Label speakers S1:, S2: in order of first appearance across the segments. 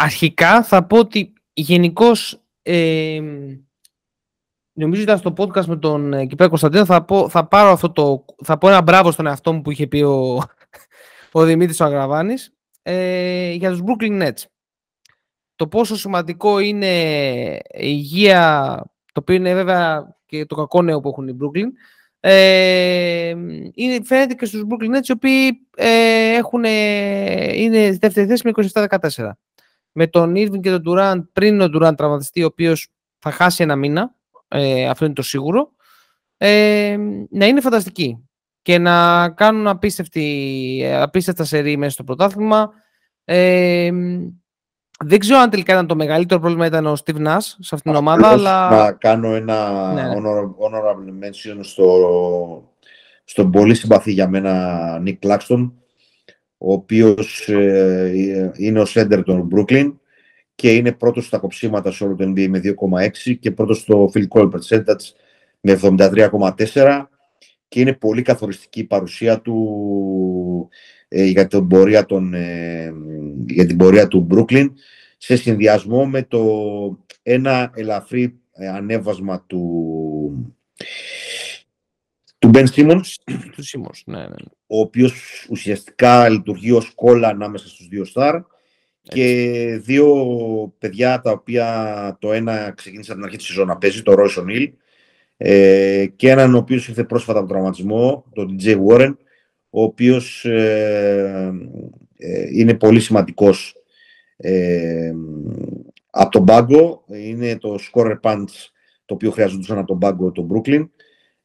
S1: αρχικά θα πω ότι γενικώς. Ε, νομίζω ήταν στο podcast με τον ε, Κυπρέο Κωνσταντίνο θα, πω, θα πάρω αυτό το, θα πω ένα μπράβο στον εαυτό μου που είχε πει ο, ο Δημήτρης ο Αγραβάνης ε, για τους Brooklyn Nets. Το πόσο σημαντικό είναι η υγεία, το οποίο είναι βέβαια και το κακό νέο που έχουν οι Brooklyn, ε, είναι, φαίνεται και στους Brooklyn Nets οι οποίοι ε, έχουν, είναι δεύτερη θέση με 27-14. Με τον Irving και τον Durant πριν ο Durant τραυματιστεί, ο οποίος θα χάσει ένα μήνα, ε, αυτό είναι το σίγουρο, ε, να είναι φανταστική και να κάνουν απίστευτη, απίστευτα σερή μέσα στο πρωτάθλημα. Ε, δεν ξέρω αν τελικά ήταν το μεγαλύτερο πρόβλημα ήταν ο Steve Nash σε αυτήν την ομάδα, αλλά...
S2: Να κάνω ένα ναι, ναι. honorable mention στο, στον πολύ συμπαθή για μένα Nick Claxton, ο οποίος ε, είναι ο center των Brooklyn και είναι πρώτος στα κοψίματα σε όλο το NBA με 2,6 και πρώτος στο field goal percentage με 73,4 και είναι πολύ καθοριστική η παρουσία του ε, για, την πορεία των, ε, για την πορεία του Brooklyn σε συνδυασμό με το ένα ελαφρύ ε, ανέβασμα του του Ben Simmons,
S1: του Simmons ναι, ναι, ναι.
S2: ο οποίος ουσιαστικά λειτουργεί ως κόλλα ανάμεσα στους δύο στάρ και δύο παιδιά τα οποία το ένα ξεκίνησε από την αρχή της σεζόν να παίζει, το Royce O'Neal, ε, και έναν ο οποίος ήρθε πρόσφατα από τραυματισμό, τον DJ Warren, ο οποίος ε, ε, είναι πολύ σημαντικός ε, από τον πάγκο. Είναι το scorer punch το οποίο χρειαζόταν από τον πάγκο τον Brooklyn.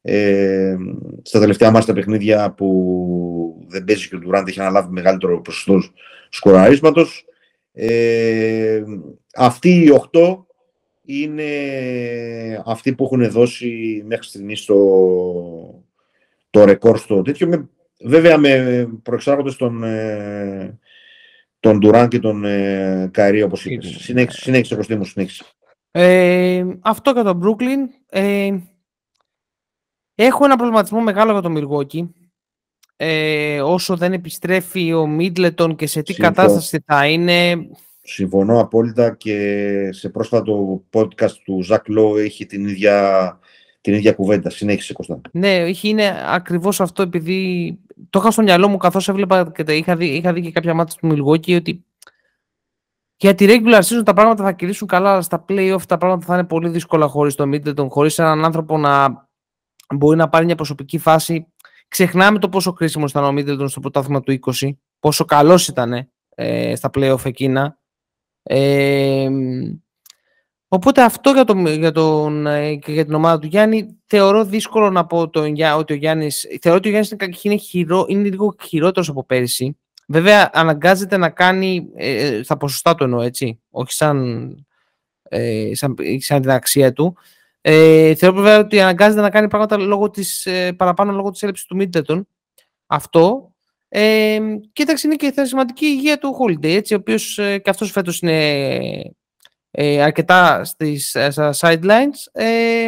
S2: Ε, στα τελευταία μας τα παιχνίδια που δεν παίζεις και ο Durant έχει αναλάβει μεγαλύτερο ποσοστό σκοραρίσματος. Ε, αυτοί οι οχτώ είναι αυτοί που έχουν δώσει μέχρι στιγμής το, το ρεκόρ στο τέτοιο. Με, βέβαια με προεξάρχοντες τον, ε, τον Ντουράν και τον ε, Καϊρή, όπως είπες. Συνέχισε, συνέχισε Κωστή μου, συνέχισε.
S1: Ε, αυτό για τον Brooklyn. Ε, έχω ένα προβληματισμό μεγάλο για τον Μιλγόκι. Ε, όσο δεν επιστρέφει ο Μίτλετον και σε τι κατάσταση θα είναι.
S2: Συμφωνώ απόλυτα και σε πρόσφατο podcast του Ζακ Λό έχει την ίδια, την ίδια κουβέντα. Συνέχισε Κώστα.
S1: Ναι, είναι ακριβώς αυτό επειδή το είχα στο μυαλό μου καθώς έβλεπα και είχα δει, είχα δει και κάποια μάτια του Μιλγόκι ότι για τη regular season τα πράγματα θα κυλήσουν καλά, αλλά στα playoff τα πράγματα θα είναι πολύ δύσκολα χωρίς το Middleton, χωρίς έναν άνθρωπο να μπορεί να πάρει μια προσωπική φάση. Ξεχνάμε το πόσο κρίσιμο ήταν ο Middleton στο πρωτάθλημα του 20, πόσο καλός ήταν ε, στα playoff εκείνα. Ε, οπότε αυτό για, τον, για, τον, ε, και για την ομάδα του Γιάννη θεωρώ δύσκολο να πω τον, ότι ο Γιάννης θεωρώ ότι ο Γιάννης είναι, είναι, χειρό, είναι λίγο χειρότερος από πέρυσι βέβαια αναγκάζεται να κάνει ε, στα ποσοστά του εννοώ έτσι όχι σαν, ε, σαν, σαν την αξία του ε, θεωρώ βέβαια ότι αναγκάζεται να κάνει πράγματα λόγω της, ε, παραπάνω λόγω της έλλειψης του Μίτλετον αυτό ε, κοίταξε, είναι και η σημαντική υγεία του Holiday, έτσι, ο οποίος ε, και αυτός φέτος είναι ε, αρκετά στις, ε, στα sidelines. Ε,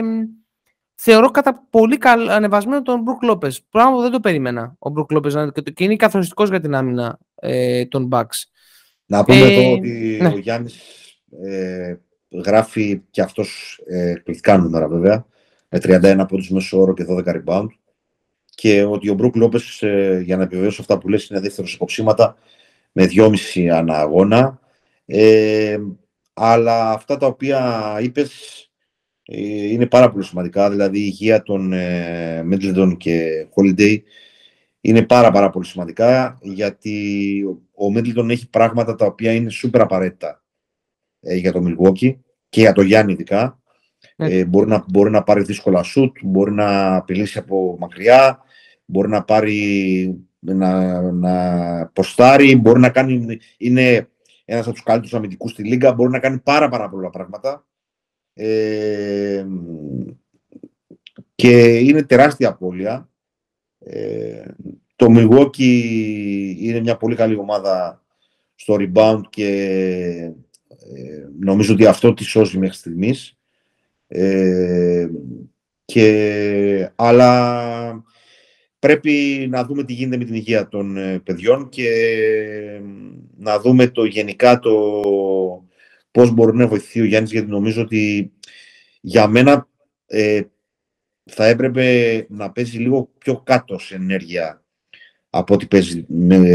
S1: θεωρώ κατά πολύ καλ, ανεβασμένο τον Μπρουκ Λόπες. Πράγμα που δεν το περίμενα ο Μπρουκ Λόπες και είναι καθοριστικός για την άμυνα ε, των Bucks.
S2: Να πούμε ε, εδώ ότι ναι. ο Γιάννης ε, γράφει και αυτός ε, εκπληκτικά νούμερα βέβαια, με 31 πόντους μέσω όρο και 12 rebound και ότι ο Μπρουκ Λόπες, ε, για να επιβεβαιώσω αυτά που λες, είναι δεύτερος σε κοψίματα με 2,5 ανά αγώνα. Ε, αλλά αυτά τα οποία είπες ε, είναι πάρα πολύ σημαντικά. Δηλαδή η υγεία των ε, και Holiday είναι πάρα πάρα πολύ σημαντικά γιατί ο Μίτλτον έχει πράγματα τα οποία είναι σούπερ απαραίτητα ε, για το Milwaukee και για το Γιάννη ειδικά. Ναι. Ε, μπορεί, να, μπορεί να πάρει δύσκολα σουτ, μπορεί να απειλήσει από μακριά, μπορεί να πάρει, να, να ποστάρει, μπορεί να κάνει, είναι ένας από τους καλύτερους αμυντικούς στη Λίγκα, μπορεί να κάνει πάρα πάρα πολλά πράγματα. Ε, και είναι τεράστια απώλεια. Ε, το Milwaukee είναι μια πολύ καλή ομάδα στο rebound και ε, νομίζω ότι αυτό τη σώζει μέχρι στιγμής. Ε, και, αλλά πρέπει να δούμε τι γίνεται με την υγεία των ε, παιδιών και να δούμε το γενικά το πώς μπορεί να βοηθηθεί ο Γιάννης, γιατί νομίζω ότι για μένα ε, θα έπρεπε να παίζει λίγο πιο κάτω σε ενέργεια από ό,τι παίζει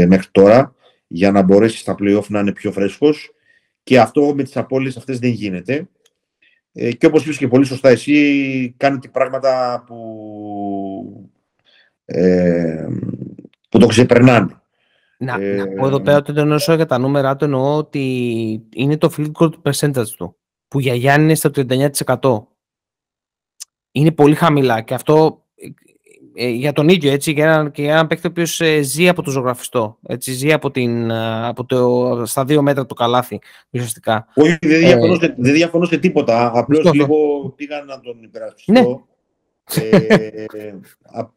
S2: μέχρι τώρα, για να μπορέσει στα play-off να είναι πιο φρέσκος και αυτό με τις απώλειες αυτές δεν γίνεται. Ε, και όπως είπες και πολύ σωστά εσύ, κάνεις και πράγματα που, ε, που το ξεπερνάνε.
S1: Να, ε, να πω εδώ πέρα ότι δεν εννοώ για τα νούμερα του, εννοώ ότι είναι το field goal percentage του, που για Γιάννη είναι στο 39%. Είναι πολύ χαμηλά και αυτό ε, για τον ίδιο, έτσι, για έναν, και για έναν παίκτη ο οποίος ε, ζει από το ζωγραφιστό, έτσι, ζει από, την, ε, από το, στα δύο μέτρα του καλάθι, ουσιαστικά.
S2: Όχι, δεν διαφωνώ, σε, δεν διαφωνώ σε τίποτα, απλώς λίγο πήγα να τον υπερασπιστώ. Ναι. Ε,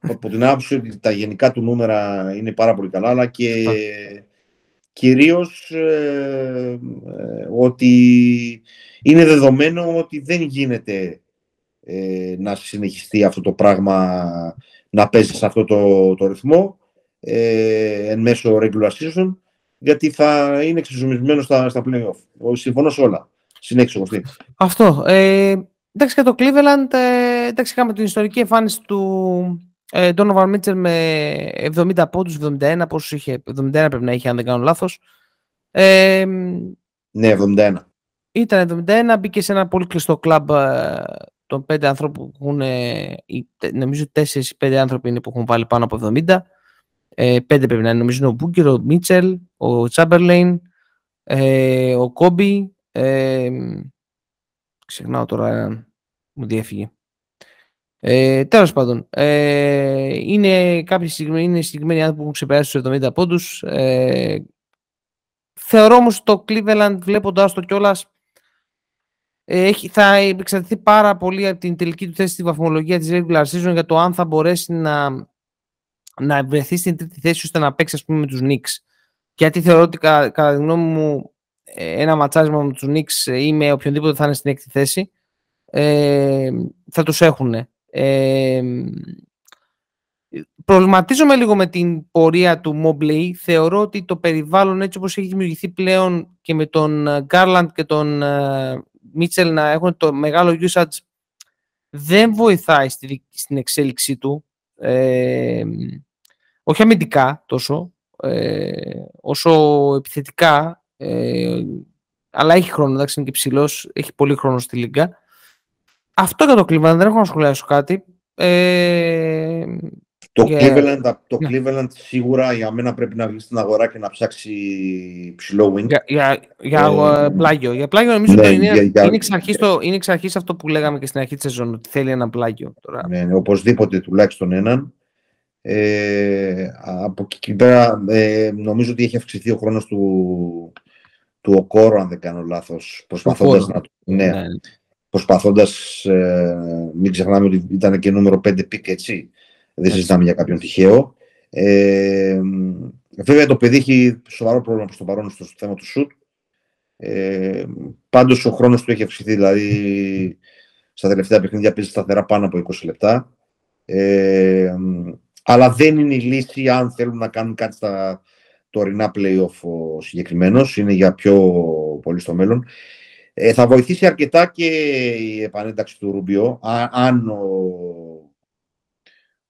S2: από την άποψη ότι τα γενικά του νούμερα είναι πάρα πολύ καλά, αλλά και κυρίως ε, ότι είναι δεδομένο ότι δεν γίνεται ε, να συνεχιστεί αυτό το πράγμα να παίζεις σε αυτό το, το ρυθμό ε, εν μέσω regular season, γιατί θα είναι εξισομισμένο στα, στα play-off. Συμφωνώ σε όλα. Συνέχισε, Κωστή.
S1: Αυτό. Ε, εντάξει, και το Cleveland, ε, εντάξει, είχαμε την ιστορική εμφάνιση του ε, Donovan Mitchell με 70 πόντους, 71, πόσους είχε, 71 πρέπει να είχε, αν δεν κάνω λάθος.
S2: Ε, ναι, 71.
S1: Ήταν 71, μπήκε σε ένα πολύ κλειστό κλαμπ ε, των πέντε ανθρώπων που έχουν, νομίζω τέσσερις ή πέντε άνθρωποι είναι που έχουν βάλει πάνω από 70. Ε, πέντε πρέπει να είναι, νομίζω είναι ο Μπούκερ, ο Μίτσελ, ο Τσάμπερλέιν, ε, ο Κόμπι, ε, ξεχνάω τώρα έναν, μου διέφυγε. Ε, τέλος πάντων, ε, είναι κάποιοι συγκεκριμένοι, είναι συγκεκριμένοι άνθρωποι που έχουν ξεπεράσει τους 70 πόντους. Ε, θεωρώ όμως το Cleveland βλέποντας το κιόλας έχει, θα εξαρτηθεί πάρα πολύ από την τελική του θέση στη βαθμολογία της regular season για το αν θα μπορέσει να, να βρεθεί στην τρίτη θέση ώστε να παίξει ας πούμε, με τους Knicks. Γιατί θεωρώ ότι κα, κατά τη γνώμη μου ένα ματσάρισμα με τους Knicks ή με οποιονδήποτε θα είναι στην έκτη θέση ε, θα τους έχουν. Ε, προβληματίζομαι λίγο με την πορεία του Mobley. Θεωρώ ότι το περιβάλλον έτσι όπως έχει δημιουργηθεί πλέον και με τον Garland και τον ε, Μίτσελ να έχουν το μεγάλο usage δεν βοηθάει στη, στην εξέλιξή του. Ε, όχι αμυντικά τόσο, ε, όσο επιθετικά, ε, αλλά έχει χρόνο, εντάξει, είναι και ψηλός, έχει πολύ χρόνο στη Λίγκα. Αυτό για το Cleveland, δεν έχω να σχολιάσω κάτι. Ε,
S2: το, yeah. Cleveland, το yeah. Cleveland σίγουρα για μένα πρέπει να βγει στην αγορά και να ψάξει ψηλό wing.
S1: Για, για, για ε, πλάγιο. Για πλάγιο νομίζω ναι, ότι είναι, για, είναι, εξ αρχής το, είναι εξ αρχής αυτό που λέγαμε και στην αρχή της σεζόν, ότι θέλει ένα πλάγιο. Τώρα.
S2: Ναι, ναι, οπωσδήποτε τουλάχιστον έναν. Ε, από εκεί πέρα ε, νομίζω ότι έχει αυξηθεί ο χρόνος του, του Οκόρο, αν δεν κάνω λάθος, προσπαθώντας να... Ναι, ναι. Προσπαθώντας, ε, μην ξεχνάμε ότι ήταν και νούμερο 5 pick, έτσι. Δεν συζητάμε για κάποιον τυχαίο. Ε, βέβαια το παιδί έχει σοβαρό πρόβλημα προς το παρόν στο θέμα του σουτ. Ε, πάντως ο χρόνος του έχει αυξηθεί, δηλαδή στα τελευταία παιχνίδια παίζει σταθερά πάνω από 20 λεπτά. Ε, αλλά δεν είναι η λύση αν θέλουν να κάνουν κάτι στα τωρινά play-off ο συγκεκριμένος. Είναι για πιο πολύ στο μέλλον. Ε, θα βοηθήσει αρκετά και η επανένταξη του Ρουμπιό, αν ο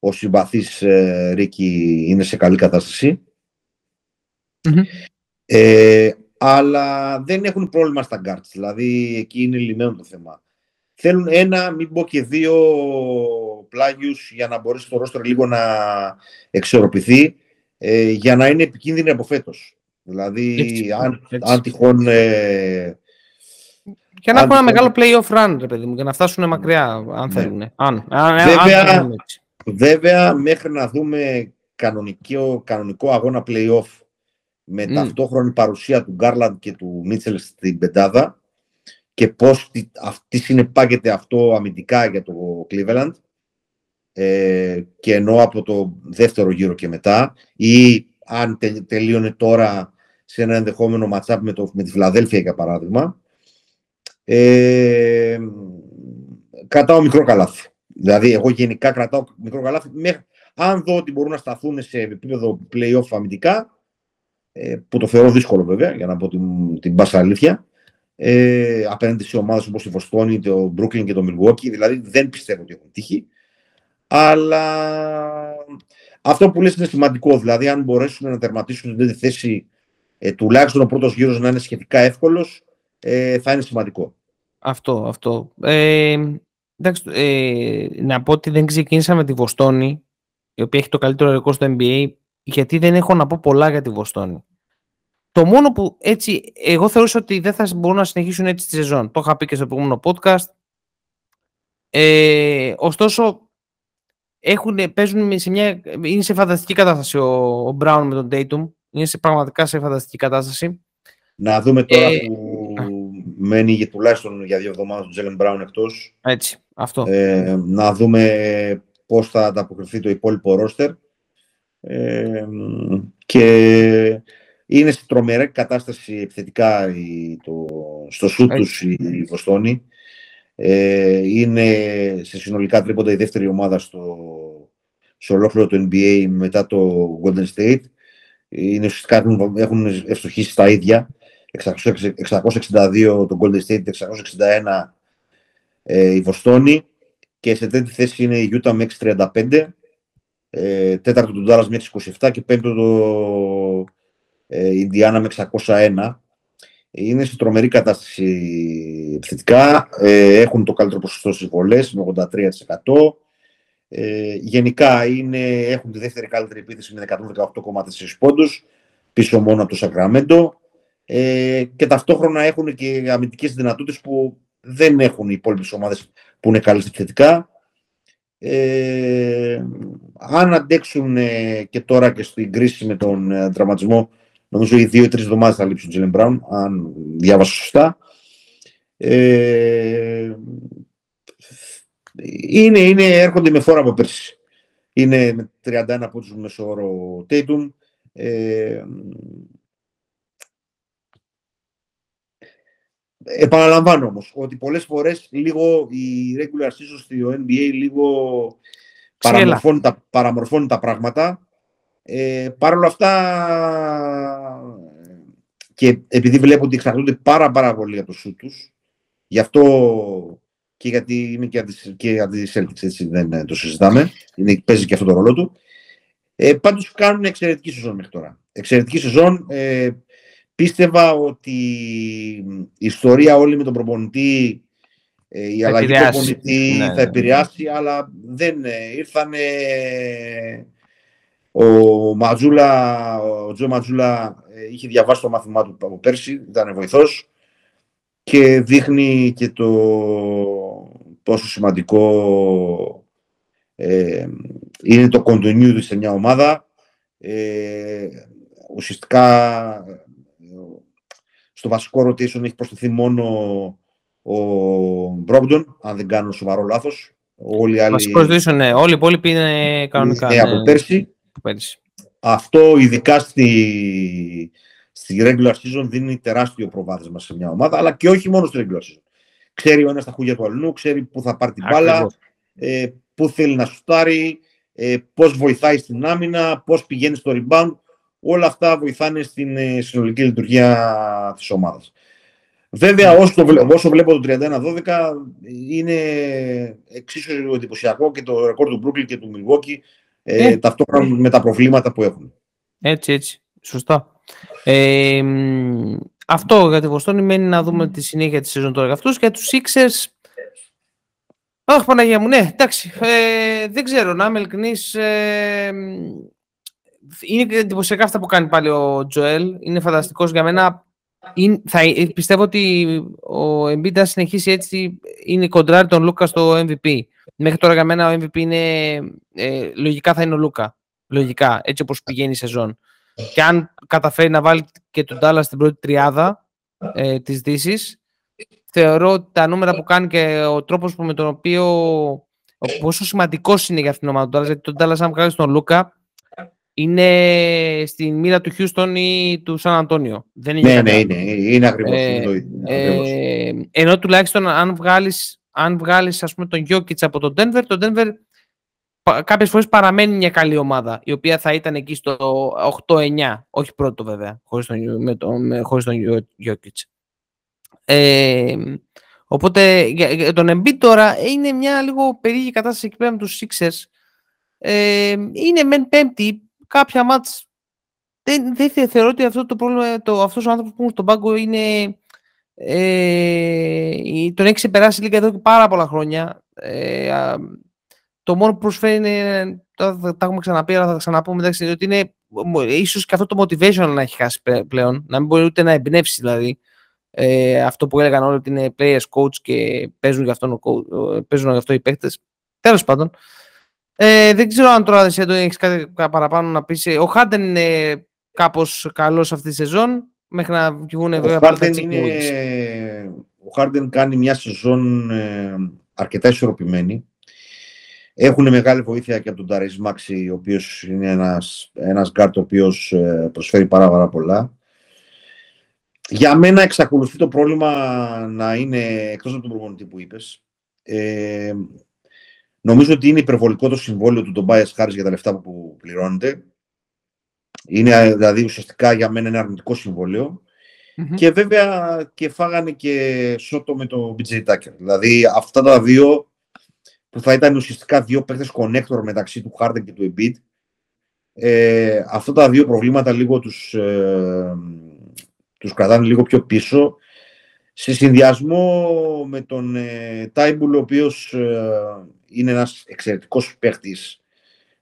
S2: ο συμπαθής ε, Ρίκη είναι σε καλή Ε, αλλά δεν έχουν πρόβλημα στα γκάρτς, δηλαδή εκεί είναι λυμένο το θέμα. Θέλουν ένα, μην πω και δύο πλάγιους για να μπορέσει το ρόστρο λίγο να εξορροπηθεί ε, για να είναι επικίνδυνοι από φέτος. Δηλαδή, αν, αν τυχόν... Ε,
S1: και να έχουν ένα μεγάλο play-off run, ρε παιδί μου, για να φτάσουν μακριά, αν ναι. θέλουν. Αν, αν,
S2: Βέβαια, αν Βέβαια, μέχρι να δούμε κανονικό, κανονικό αγώνα play-off με mm. ταυτόχρονη παρουσία του Γκάρλαντ και του Μίτσελ στην πεντάδα και πώς αυτή συνεπάγεται αυτό αμυντικά για το Cleveland ε, και ενώ από το δεύτερο γύρο και μετά ή αν τελείωνε τώρα σε ένα ενδεχόμενο matchup με, το, με τη Φιλαδέλφια για παράδειγμα ε, κρατάω μικρό καλάθι. Δηλαδή, εγώ γενικά κρατάω μικρό καλάθι Αν δω ότι μπορούν να σταθούν σε επίπεδο play-off αμυντικά, ε, που το θεωρώ δύσκολο βέβαια, για να πω την, την πάσα αλήθεια, ε, απέναντι σε ομάδες όπως η Βοστόνη, το Brooklyn και το Milwaukee, δηλαδή δεν πιστεύω ότι έχουν τύχει. Αλλά αυτό που λες είναι σημαντικό, δηλαδή αν μπορέσουν να τερματίσουν την θέση ε, τουλάχιστον ο πρώτος γύρος να είναι σχετικά εύκολος, ε, θα είναι σημαντικό.
S1: Αυτό, αυτό. Ε, εντάξει, ε, να πω ότι δεν ξεκίνησα με τη Βοστόνη, η οποία έχει το καλύτερο ρεκόρ στο NBA, γιατί δεν έχω να πω πολλά για τη Βοστόνη. Το μόνο που έτσι, εγώ θεωρούσα ότι δεν θα μπορούν να συνεχίσουν έτσι τη σεζόν. Το είχα πει και στο προηγούμενο podcast. Ε, ωστόσο, έχουν, παίζουν σε μια, είναι σε φανταστική κατάσταση ο, ο Brown με τον Dayton. Είναι σε πραγματικά σε φανταστική κατάσταση.
S2: Να δούμε τώρα ε, που μένει για τουλάχιστον για δύο εβδομάδες ο Τζέλεν Μπράουν εκτός.
S1: Έτσι, αυτό.
S2: Ε, να δούμε πώς θα ανταποκριθεί το υπόλοιπο ρόστερ. Ε, και είναι σε τρομερή κατάσταση επιθετικά η, το, στο σούτ τους η, Βοστόνη. Ε, είναι σε συνολικά τρίποντα η δεύτερη ομάδα στο, σε ολόκληρο το NBA μετά το Golden State. Είναι ουσιαστικά έχουν, έχουν ευστοχήσει στα ίδια. 662 το Golden State, 661 ε, η Βοστόνη και σε τρίτη θέση είναι η Utah με 635, ε, τέταρτο το Dallas με 627 και πέμπτο το ε, Indiana με 601. Είναι σε τρομερή κατάσταση επιθετικά. Ε, έχουν το καλύτερο ποσοστό στις βολές με 83%. Ε, γενικά είναι, έχουν τη δεύτερη καλύτερη επίθεση με 118,4 πόντους πίσω μόνο από το Σακραμέντο ε, και ταυτόχρονα έχουν και αμυντικές δυνατότητες που δεν έχουν οι υπόλοιπες ομάδες που είναι καλές επιθετικά. Ε, αν αντέξουν ε, και τώρα και στην κρίση με τον ε, τραυματισμό, νομίζω οι δύο-τρει εβδομάδες θα λείψουν Τζέλεν Μπράουν, αν διάβασα σωστά. Ε, είναι, είναι, έρχονται με φόρα από πέρσι. Είναι με 31 πόντους μέσω όρο Tatum. Ε, Επαναλαμβάνω όμως ότι πολλές φορές λίγο η regular season στο NBA λίγο παραμορφώνει τα, παραμορφώνει τα πράγματα. Ε, Παρ' όλα αυτά και επειδή βλέπω ότι εξαρτώνται πάρα, πάρα πολύ από το σου τους, γι' αυτό και γιατί είμαι και από τη Celtics, έτσι δεν το συζητάμε, είναι, παίζει και αυτό το ρόλο του. Ε, πάντως κάνουν εξαιρετική σεζόν μέχρι τώρα. Εξαιρετική σεζόν, ε, Πίστευα ότι η ιστορία όλη με τον προπονητή, ε, η αλλαγή του προπονητή ναι, θα ναι. επηρεάσει, αλλά δεν ε, ήρθανε ο Ματζούλα, ο Τζο Ματζούλα ε, είχε διαβάσει το μάθημά του από πέρσι, ήταν βοηθός και δείχνει και το πόσο σημαντικό ε, είναι το continuity σε μια ομάδα. Ε, ουσιαστικά στο βασικό rotation έχει προσθεθεί μόνο ο Μπρόγκτον, αν δεν κάνω σοβαρό λάθος. Όλοι οι άλλοι.
S1: Βασικό rotation, ναι. Όλοι οι υπόλοιποι είναι κανονικά.
S2: Ναι, από πέρσι.
S1: πέρσι.
S2: Αυτό ειδικά στη, στη regular season δίνει τεράστιο προβάδισμα σε μια ομάδα, αλλά και όχι μόνο στη regular season. Ξέρει ο ένας τα χούγια του αλλού, ξέρει πού θα πάρει την μπάλα, ε, πού θέλει να σουτάρει, ε, πώς βοηθάει στην άμυνα, πώς πηγαίνει στο rebound όλα αυτά βοηθάνε στην ε, συνολική λειτουργία της ομάδας. Βέβαια, όσο, το, όσο βλέπω το 31-12, είναι εξίσου εντυπωσιακό και το ρεκόρ του Brooklyn και του Milwaukee ε, ε. ταυτόχρονα με τα προβλήματα που έχουν.
S1: Έτσι, έτσι. Σωστά. Ε, αυτό για τη Βοστόνη μένει να δούμε τη συνέχεια της σεζόν τώρα. Αυτούς και τους Sixers... Αχ, Παναγία μου, ναι, εντάξει. Ε, δεν ξέρω, να είμαι ειλικρινής, ε, είναι εντυπωσιακά αυτά που κάνει πάλι ο Τζοέλ. Είναι φανταστικός για μένα. Είναι, θα, πιστεύω ότι ο Embiid αν συνεχίσει έτσι είναι κοντράρι τον Λούκα στο MVP. Μέχρι τώρα για μένα ο MVP είναι, ε, λογικά θα είναι ο Λούκα. Λογικά, έτσι όπως πηγαίνει η σεζόν. Και αν καταφέρει να βάλει και τον Τάλλας στην πρώτη τριάδα ε, της Δύσης, θεωρώ ότι τα νούμερα που κάνει και ο τρόπος που με τον οποίο πόσο σημαντικός είναι για αυτήν την ομάδα του Τάλλας, γιατί τον Τάλλας αν βγάλεις τον Λούκα είναι στην μοίρα του Χιούστον ή του Σαν Αντώνιο.
S2: Δεν είναι ναι, ναι, είναι, είναι ακριβώς. Ε,
S1: ε, ενώ τουλάχιστον αν βγάλεις, αν βγάλεις ας πούμε τον Γιώκητς από τον Denver, τον Denver κάποιες φορές παραμένει μια καλή ομάδα, η οποία θα ήταν εκεί στο 8-9, όχι πρώτο βέβαια, χωρίς τον, με τον, με, χωρίς τον Ε, οπότε για, τον Embiid τώρα είναι μια λίγο περίεργη κατάσταση εκεί πέρα με τους Sixers. Ε, είναι μεν πέμπτη, κάποια μάτς δεν, δεν θεωρώ ότι αυτό το πρόβλημα, το, αυτός ο άνθρωπος που είναι στον πάγκο είναι ε, τον έχει ξεπεράσει λίγα εδώ και πάρα πολλά χρόνια. Ε, το μόνο που προσφέρει είναι, τα, τα έχουμε ξαναπεί, αλλά θα τα ξαναπούμε, εντάξει, ότι είναι ίσως και αυτό το motivation να έχει χάσει πλέον, να μην μπορεί ούτε να εμπνεύσει δηλαδή. Ε, αυτό που έλεγαν όλοι ότι είναι players coach και παίζουν γι' αυτό, παίζουν γι αυτό οι παίκτες. Τέλος πάντων. Ε, δεν ξέρω αν τώρα εσύ έχεις κάτι παραπάνω να πεις. Ο Χάντεν είναι κάπως καλός αυτή τη σεζόν μέχρι να βγουν
S2: βέβαια είναι... Ο Χάρντεν κάνει μια σεζόν ε, αρκετά ισορροπημένη. Έχουν μεγάλη βοήθεια και από τον Ταϊρίς Μάξι, ο οποίος είναι ένας ένας γκαρντ ο οποίος ε, προσφέρει πάρα, πάρα πολλά. Για μένα εξακολουθεί το πρόβλημα να είναι εκτός από τον προπονητή που είπες. Ε, νομίζω ότι είναι υπερβολικό το συμβόλαιο του Τομπάιας Χάρις για τα λεφτά που πληρώνεται. Είναι δηλαδή ουσιαστικά για μένα ένα αρνητικό Και βέβαια και φάγανε και σώτο με το BJ Tucker. Δηλαδή αυτά τα δύο που θα ήταν ουσιαστικά δύο παίκτες connector μεταξύ του Harden και του Embiid. Ε, αυτά τα δύο προβλήματα λίγο τους, ε, τους κρατάνε λίγο πιο πίσω. Σε συνδυασμό με τον ε, Τάιμπουλ, ο οποίος ε, είναι ένας εξαιρετικός παίχτης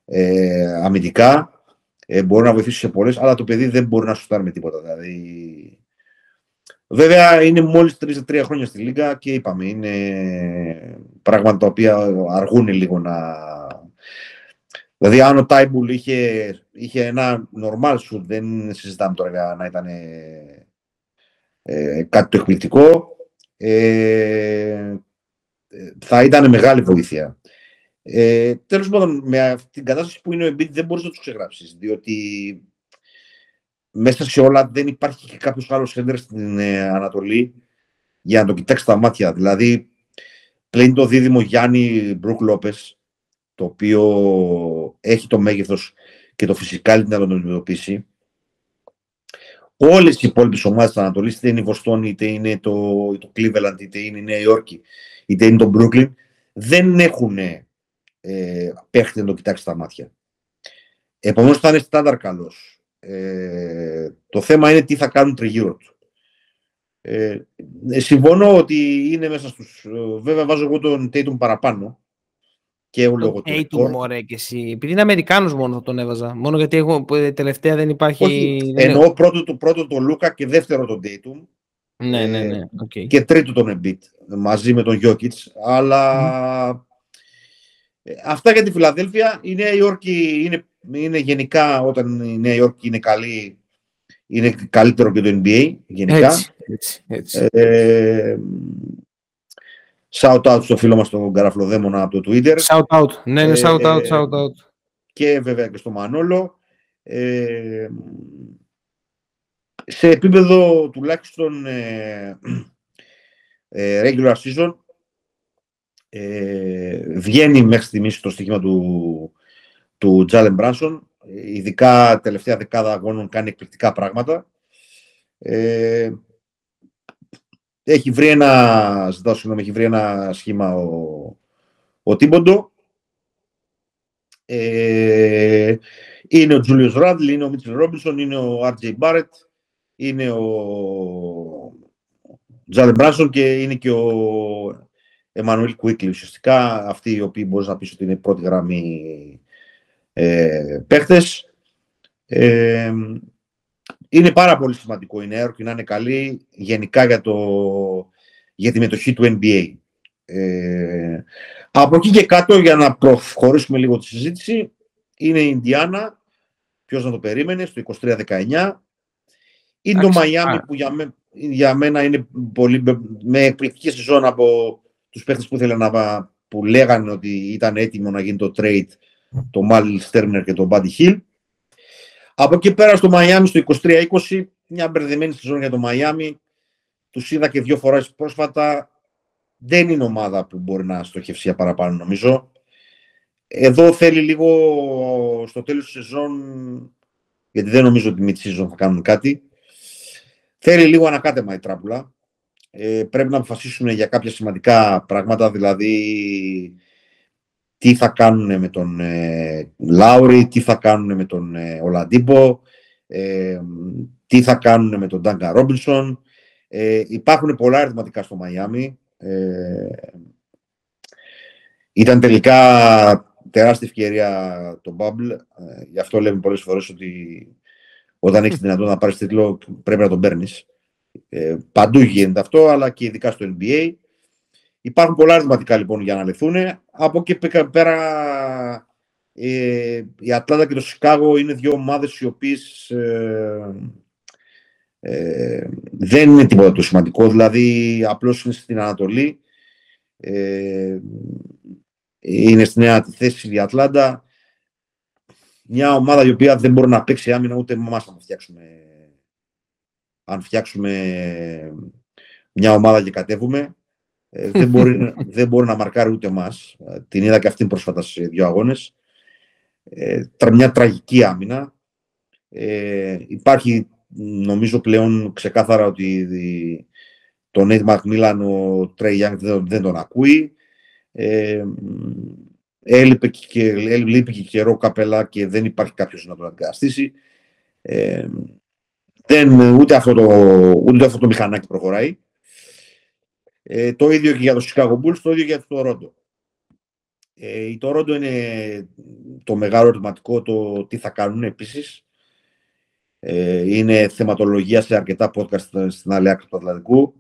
S2: ε, αμυντικά, ε, μπορεί να βοηθήσει σε πολλές, αλλά το παιδί δεν μπορεί να σου με τίποτα. Δηλαδή... Βέβαια είναι μόλις τρία χρόνια στη Λίγκα και είπαμε, είναι πράγματα τα οποία αργούν λίγο να. Δηλαδή, αν ο Τάιμπουλ είχε, είχε ένα normal σου, δεν συζητάμε τώρα να ήταν ε, κάτι το εκπληκτικό, ε, θα ήταν μεγάλη βοήθεια. Ε, Τέλος πάντων, με την κατάσταση που είναι ο Embiid δεν μπορείς να τους ξεγράψεις. Διότι μέσα σε όλα δεν υπάρχει και κάποιος άλλος έντερ στην ε, Ανατολή για να το κοιτάξει τα μάτια. Δηλαδή, πλέον το δίδυμο Γιάννη Μπρουκ Λόπες, το οποίο έχει το μέγεθος και το φυσικά να τον αντιμετωπίσει. Όλες οι υπόλοιπες ομάδες της Ανατολής, είτε είναι η Βοστόνη, είτε είναι το, το Cleveland, είτε είναι η Νέα Υόρκη, είτε είναι το Brooklyn, δεν έχουν ε, παίχτη να το κοιτάξει τα μάτια. Επομένως θα είναι στάνταρ καλός. Ε, το θέμα είναι τι θα κάνουν τριγύρω του. Ε, ε συμφωνώ ότι είναι μέσα στους... Ε, βέβαια βάζω εγώ τον Tatum παραπάνω. Και ο λόγω
S1: του. Tatum, ωραία και εσύ. Επειδή είναι Αμερικάνος μόνο θα τον έβαζα. Μόνο γιατί έχω, τελευταία δεν υπάρχει... Όχι,
S2: δεν εννοώ πρώτο, το, πρώτο τον Λούκα και δεύτερο τον Tatum.
S1: Ναι, ναι, ναι.
S2: Okay. Και τρίτο τον Embiid μαζί με τον Jokic. Αλλά ε, αυτά για τη Φιλαδέλφια. Η Νέα Υόρκη είναι, είναι γενικά, όταν η Νέα Υόρκη είναι καλή, είναι καλύτερο και το NBA γενικά. Έτσι, έτσι, Ε, shout out στο φίλο μας τον Καραφλοδέμονα από το Twitter.
S1: Shout out, ναι, ναι, shout out, ε, shout out.
S2: Και βέβαια και στο Μανόλο. Ε, σε επίπεδο τουλάχιστον ε, ε, regular season ε, βγαίνει μέχρι στιγμής το στοίχημα του, του Τζάλεν Μπράνσον. Ειδικά τελευταία δεκάδα αγώνων κάνει εκπληκτικά πράγματα. Ε, έχει βρει ένα, ζητάω συγγνώμη, έχει βρει ένα σχήμα ο, ο Τίμποντο. Ε, είναι ο Τζούλιος Ράντλ, είναι ο Μίτσελ Ρόμπινσον, είναι ο Άρτζεϊ Μπάρετ, είναι ο Τζάλεν Μπράνσον και είναι και ο Εμμανουήλ Κουίκλι. Ουσιαστικά αυτοί οι οποίοι μπορείς να πεις ότι είναι πρώτη γραμμή ε, παίχτες. Ε, είναι πάρα πολύ σημαντικό η Νέα να είναι καλή γενικά για, το, για τη μετοχή του NBA. Ε, από εκεί και κάτω, για να προχωρήσουμε λίγο τη συζήτηση, είναι η Ινδιάνα, ποιος να το περίμενε, στο 23-19. Είναι το Μαϊάμι που για, μέ, για μένα είναι πολύ, με εκπληκτική σεζόν από τους παίχτες που ήθελαν να που λέγανε ότι ήταν έτοιμο να γίνει το trade το Μάλι Στέρνερ και το Μπάντι Χιλ. Από εκεί πέρα στο Μαϊάμι στο 23-20, μια μπερδεμένη σεζόν για το Μαϊάμι. Τους είδα και δύο φορές πρόσφατα. Δεν είναι ομάδα που μπορεί να στοχεύσει για παραπάνω νομίζω. εδώ θέλει λίγο στο τέλος της σεζόν, γιατί δεν νομίζω ότι mid-season θα κάνουν κάτι, θέλει λίγο ανακάτεμα η τράπουλα. Ε, πρέπει να αποφασίσουν για κάποια σημαντικά πράγματα, δηλαδή τι θα κάνουν με τον ε, Λάουρι, τι θα κάνουν με τον ε, Ολαντίμπο, ε, τι θα κάνουν με τον Ντάγκα Ρόμπινσον. Ε, υπάρχουν πολλά ερωτηματικά στο Μαϊάμι. Ε, ήταν τελικά τεράστια ευκαιρία το Bubble. Ε, γι' αυτό λέμε πολλές φορές ότι όταν έχεις δυνατότητα να πάρεις τίτλο πρέπει να τον παίρνεις. Ε, παντού γίνεται αυτό, αλλά και ειδικά στο NBA. Υπάρχουν πολλά ερωτηματικά λοιπόν για να λυθούν. Από εκεί πέρα ε, η Ατλάντα και το Σικάγο είναι δύο ομάδες οι οποίες ε, ε, δεν είναι τίποτα το σημαντικό. Δηλαδή απλώς είναι στην Ανατολή. Ε, είναι στην ένατη θέση η Ατλάντα. Μια ομάδα η οποία δεν μπορεί να παίξει άμυνα ούτε με εμάς να φτιάξουμε. Αν φτιάξουμε μια ομάδα και κατέβουμε, ε, δεν, μπορεί, δεν μπορεί να μαρκάρει ούτε εμάς. Την είδα και αυτήν πρόσφατα σε δύο αγώνες. Ε, μια τραγική άμυνα. Ε, υπάρχει νομίζω πλέον ξεκάθαρα ότι τον Νέιτ Μακμίλαν ο Τρέι Γιάνγκ δεν, τον ακούει. Ε, έλειπε και, έλειπε και καιρό καπελά και δεν υπάρχει κάποιος να τον αντικαταστήσει. Ε, δεν, ούτε, αυτό το, ούτε αυτό το μηχανάκι προχωράει. Ε, το ίδιο και για το Chicago Bulls, το ίδιο και για το Toronto. Ε, η Toronto είναι το μεγάλο ερωτηματικό το τι θα κάνουν επίσης. Ε, είναι θεματολογία σε αρκετά podcast στην άλλη άκρη του Ατλαντικού.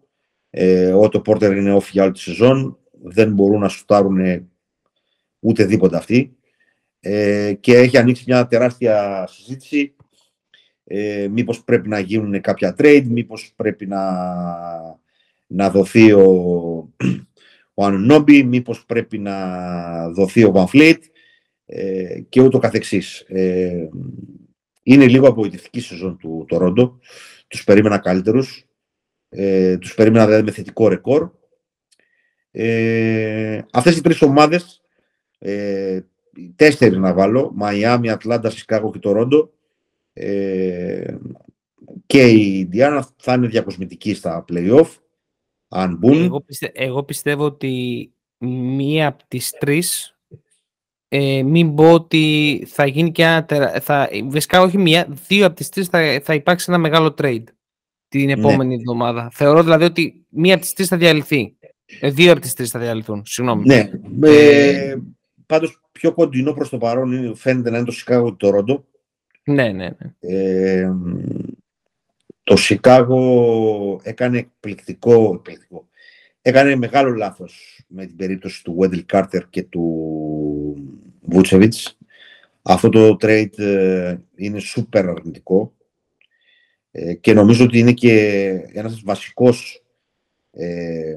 S2: Ε, ο το Πόρτερ είναι off για όλη τη σεζόν. Δεν μπορούν να σουτάρουν ούτε δίποτε αυτοί. Ε, και έχει ανοίξει μια τεράστια συζήτηση. Ε, μήπως πρέπει να γίνουν κάποια trade, μήπως πρέπει να, να δοθεί ο, ο Ανουνόμπι, μήπως πρέπει να δοθεί ο Βανφλίτ ε, και ούτω καθεξής. Ε, είναι λίγο απογοητευτική σεζόν του Τορόντο. Τους περίμενα καλύτερους. Ε, τους περίμενα δηλαδή με θετικό ρεκόρ. Ε, αυτές οι τρεις ομάδες, ε, τέσσερις να βάλω, Μαϊάμι, Ατλάντα, Σικάγο και Τορόντο, ε, και η Ιντιάνα θα είναι διακοσμητική στα play-off, αν μπουν.
S1: Εγώ, εγώ πιστεύω ότι μία από τις τρεις ε, μην πω ότι θα γίνει και ένα. Θα, βασικά, όχι μία, δύο από τις τρεις θα, θα υπάρξει ένα μεγάλο trade την ναι. επόμενη εβδομάδα. Θεωρώ δηλαδή ότι μία από τις τρεις θα διαλυθεί. Ε, δύο από τις τρεις θα διαλυθούν. Συγγνώμη.
S2: Ναι. Ε, Πάντως, πιο κοντινό προς το παρόν φαίνεται να είναι το Σικάγο του Τορόντο.
S1: Ναι, ναι, ναι. Ε,
S2: το Σικάγο έκανε εκπληκτικό, εκπληκτικό. Έκανε μεγάλο λάθος με την περίπτωση του Βέντελ Κάρτερ και του Βούτσεβιτς. Αυτό το trade ε, είναι σούπερ αρνητικό ε, και νομίζω ότι είναι και ένας βασικός ε,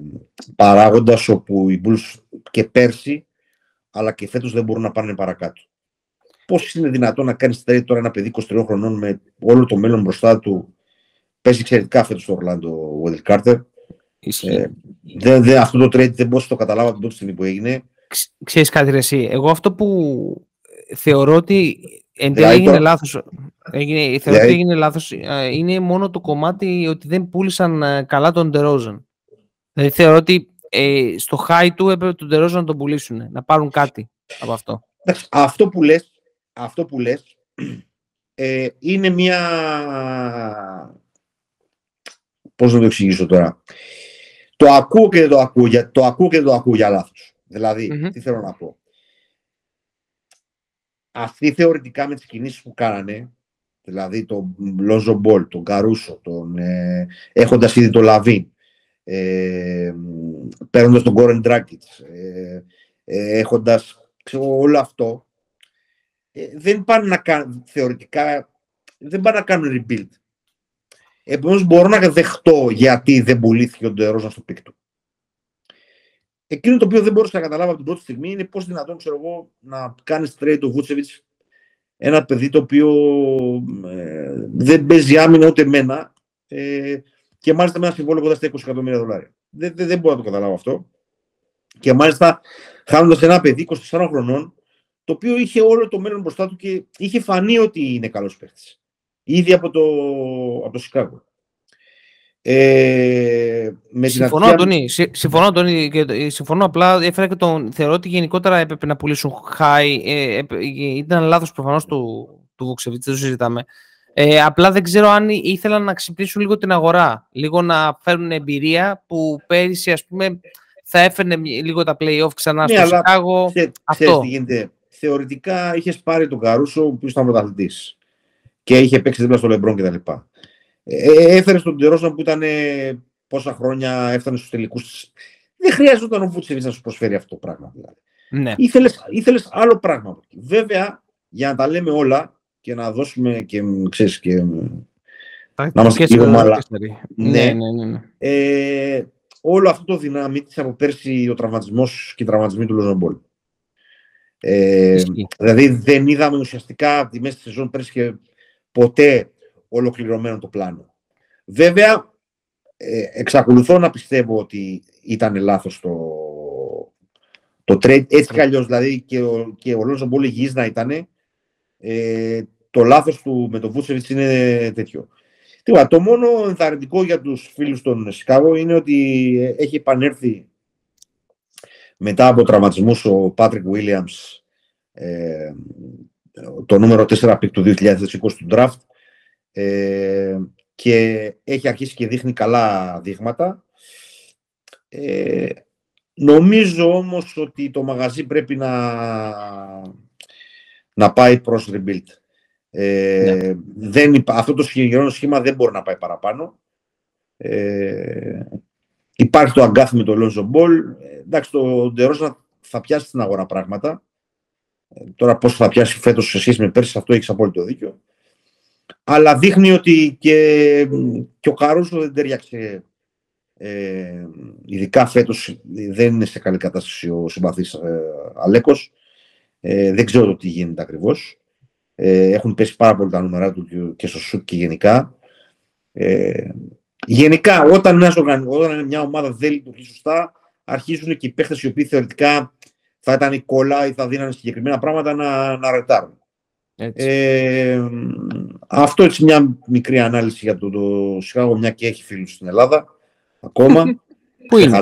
S2: παράγοντας όπου οι Bulls και πέρσι αλλά και φέτος δεν μπορούν να πάνε παρακάτω. Πώς είναι δυνατόν να κάνεις trade τώρα ένα παιδί 23 χρονών με όλο το μέλλον μπροστά του; Παίζει εξαιρετικά φέτος στο Ορλάντο Βέντελ Κάρτερ ε, δε, δε, αυτό το trade δεν μπορούσα να το καταλάβω την πρώτη στιγμή που έγινε.
S1: Ξέρεις κάτι ρε εσύ, εγώ αυτό που θεωρώ ότι εν τέλει έγινε λάθος, έγινε, θεωρώ ότι έγινε λάθος είναι μόνο το κομμάτι ότι δεν πούλησαν ε, καλά τον Ντερόζαν. Δηλαδή θεωρώ ότι ε, στο high του έπρεπε τον Ντερόζαν να τον πουλήσουν, να πάρουν κάτι από αυτό.
S2: Αυτό που λες, αυτό που λες ε, είναι μια... Πώς να το εξηγήσω τώρα. Το ακούω και δεν το ακούω, για, το ακούω και δεν το ακούω για λάθος. δηλαδή τι θέλω να πω. Αυτοί θεωρητικά με τις κινήσεις που κάνανε, δηλαδή τον Λόνζο Μπολ, τον Καρούσο, τον, ε, έχοντας ήδη τον Λαβίν, ε, παίρνοντας τον Κόρεν Ντράκητς, ε, ε, έχοντας ξέρω, όλο αυτό, ε, δεν πάνε να κάνουν, θεωρητικά, δεν πάνε να κάνουν rebuild. Επομένως, μπορώ να δεχτώ γιατί δεν πουλήθηκε ο Ντερόζα στο πίκτο. Εκείνο το οποίο δεν μπορούσα να καταλάβω από την πρώτη στιγμή είναι πώς δυνατόν ξέρω εγώ, να κάνεις trade το Βούτσεβιτ ένα παιδί το οποίο ε, δεν παίζει άμυνα ούτε εμένα ε, και μάλιστα με ένα συμβόλαιο κοντά στα 20 εκατομμύρια δολάρια. Δεν, δεν, δεν μπορώ να το καταλάβω αυτό. Και μάλιστα χάνοντας ένα παιδί 24 χρονών, το οποίο είχε όλο το μέλλον μπροστά του και είχε φανεί ότι είναι καλός παίχτης. Ήδη από το, από το Σικάγο.
S1: Ε, με συμφωνώ, την Αντώνη, συμφωνώ, Αντώνη, και, ε, συμφωνώ απλά. Έφερα και τον. Θεωρώ ότι γενικότερα έπρεπε να πουλήσουν high. Ε, ήταν λάθος προφανώς του, του Βουξεβίτ, δεν το συζητάμε. Ε, απλά δεν ξέρω αν ήθελαν να ξυπνήσουν λίγο την αγορά. Λίγο να φέρουν εμπειρία που πέρυσι, ας πούμε, θα έφερνε λίγο τα play-off ξανά ναι, στο Σικάγο.
S2: Αυτό. Τι γίνεται. Θεωρητικά είχες πάρει τον Καρούσο που ήταν πρωταθλητής και είχε παίξει δίπλα στο Λεμπρόν κτλ. Ε, έφερες τον Τερόζαν που ήταν πόσα χρόνια έφτανε στους τελικούς. Δεν χρειάζονταν ο Βούτσεβιτς να σου προσφέρει αυτό το πράγμα. Δηλαδή.
S1: Ναι.
S2: Ήθελες, άλλο πράγμα. Βέβαια, για να τα λέμε όλα και να δώσουμε και, ξέρεις, και να είμαστε λίγο μαλά.
S1: Ναι, ναι, ναι. ναι.
S2: Ε, όλο αυτό το δυνάμει της από πέρσι ο τραυματισμός και οι τραυματισμοί του Λοζομπόλ. Ε, δηλαδή δεν είδαμε ουσιαστικά από τη μέση της σεζόν πέρσι και ποτέ ολοκληρωμένο το πλάνο. Βέβαια, ε, εξακολουθώ να πιστεύω ότι ήταν λάθος το, το trade. Έτσι κι αλλιώς, δηλαδή και ο, και ο Λόζο Μπόλ υγιής να ήταν, ε, το λάθος του με τον Βούτσεβιτς είναι τέτοιο. Τίποτα, το μόνο ενθαρρυντικό για τους φίλους των Σικάγο είναι ότι έχει επανέλθει μετά από τραυματισμούς ο Πάτρικ Βίλιαμς ε, το νούμερο 4 pick του 2020 του draft ε, και έχει αρχίσει και δείχνει καλά δείγματα. Ε, νομίζω όμως ότι το μαγαζί πρέπει να, να πάει προς rebuild. Ε, ναι. δεν, αυτό το συγκεκριμένο σχήμα δεν μπορεί να πάει παραπάνω. Ε, υπάρχει το αγκάθι με το Lonzo Ball. Ε, εντάξει, το Ντερόζαν θα πιάσει στην αγορά πράγματα. Ε, τώρα πώς θα πιάσει φέτος σε σχέση με πέρσι, αυτό έχεις απόλυτο δίκιο. Αλλά δείχνει ότι και, και ο Καρούσο δεν ταιριάξε. Ε, ειδικά φέτος δεν είναι σε καλή κατάσταση ο συμπαθής ε, Αλέκος. Ε, δεν ξέρω τι γίνεται ακριβώς. Ε, έχουν πέσει πάρα πολύ τα νούμερα του και στο σουτ και γενικά. Ε, γενικά, όταν μια, όταν μια ομάδα δεν λειτουργεί σωστά, αρχίζουν και οι παίχτες οι οποίοι θεωρητικά θα ήταν η κόλλα ή θα δίνανε συγκεκριμένα πράγματα να, να ρετάρουν. Ε, αυτό έτσι μια μικρή ανάλυση για το, το Σικάγο, μια και έχει φίλους στην Ελλάδα ακόμα.
S1: Πού είναι;